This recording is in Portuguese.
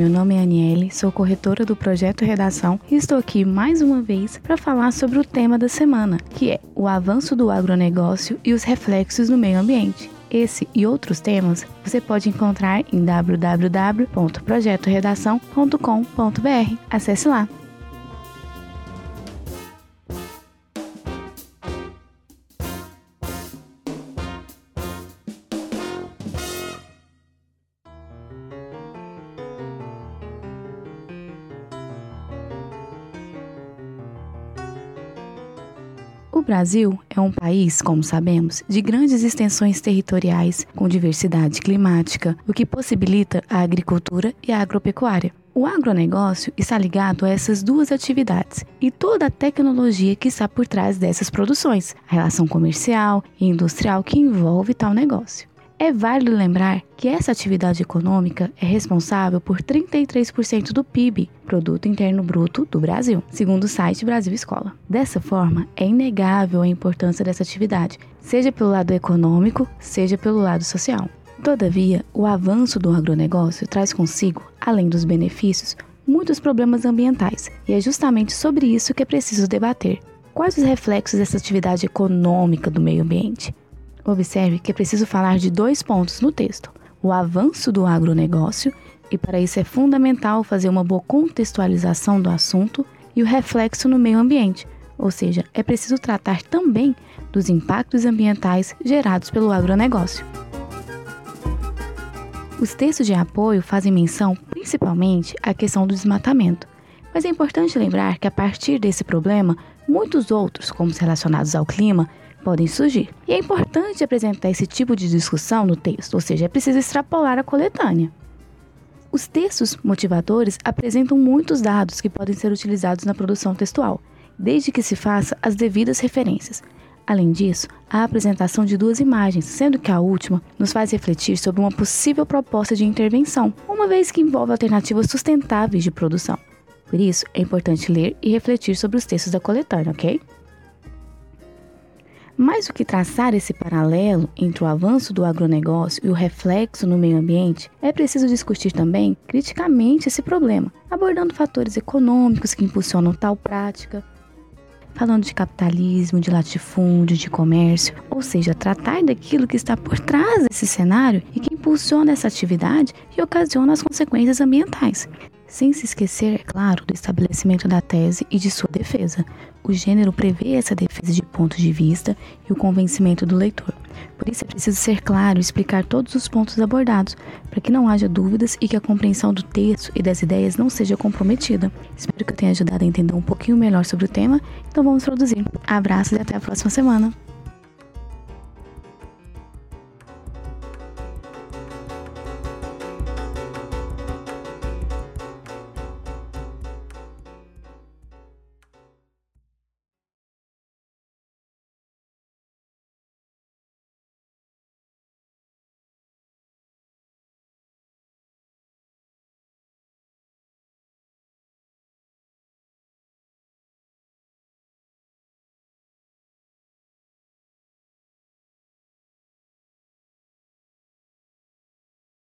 Meu nome é Aniele, sou corretora do projeto Redação e estou aqui mais uma vez para falar sobre o tema da semana, que é o avanço do agronegócio e os reflexos no meio ambiente. Esse e outros temas você pode encontrar em www.projetoredação.com.br. Acesse lá! O Brasil é um país, como sabemos, de grandes extensões territoriais, com diversidade climática, o que possibilita a agricultura e a agropecuária. O agronegócio está ligado a essas duas atividades e toda a tecnologia que está por trás dessas produções, a relação comercial e industrial que envolve tal negócio. É válido lembrar que essa atividade econômica é responsável por 33% do PIB, Produto Interno Bruto, do Brasil, segundo o site Brasil Escola. Dessa forma, é inegável a importância dessa atividade, seja pelo lado econômico, seja pelo lado social. Todavia, o avanço do agronegócio traz consigo, além dos benefícios, muitos problemas ambientais, e é justamente sobre isso que é preciso debater. Quais os reflexos dessa atividade econômica do meio ambiente? Observe que é preciso falar de dois pontos no texto: o avanço do agronegócio, e para isso é fundamental fazer uma boa contextualização do assunto, e o reflexo no meio ambiente, ou seja, é preciso tratar também dos impactos ambientais gerados pelo agronegócio. Os textos de apoio fazem menção principalmente à questão do desmatamento, mas é importante lembrar que a partir desse problema, muitos outros, como os relacionados ao clima, podem surgir. E é importante apresentar esse tipo de discussão no texto, ou seja, é preciso extrapolar a coletânea. Os textos motivadores apresentam muitos dados que podem ser utilizados na produção textual, desde que se faça as devidas referências. Além disso, há a apresentação de duas imagens, sendo que a última nos faz refletir sobre uma possível proposta de intervenção, uma vez que envolve alternativas sustentáveis de produção. Por isso, é importante ler e refletir sobre os textos da coletânea, ok? Mais do que traçar esse paralelo entre o avanço do agronegócio e o reflexo no meio ambiente, é preciso discutir também criticamente esse problema, abordando fatores econômicos que impulsionam tal prática, falando de capitalismo, de latifúndio, de comércio, ou seja, tratar daquilo que está por trás desse cenário e que impulsiona essa atividade e ocasiona as consequências ambientais sem se esquecer, é claro, do estabelecimento da tese e de sua defesa. O gênero prevê essa defesa de ponto de vista e o convencimento do leitor. Por isso é preciso ser claro e explicar todos os pontos abordados, para que não haja dúvidas e que a compreensão do texto e das ideias não seja comprometida. Espero que eu tenha ajudado a entender um pouquinho melhor sobre o tema, então vamos produzir. Abraços e até a próxima semana!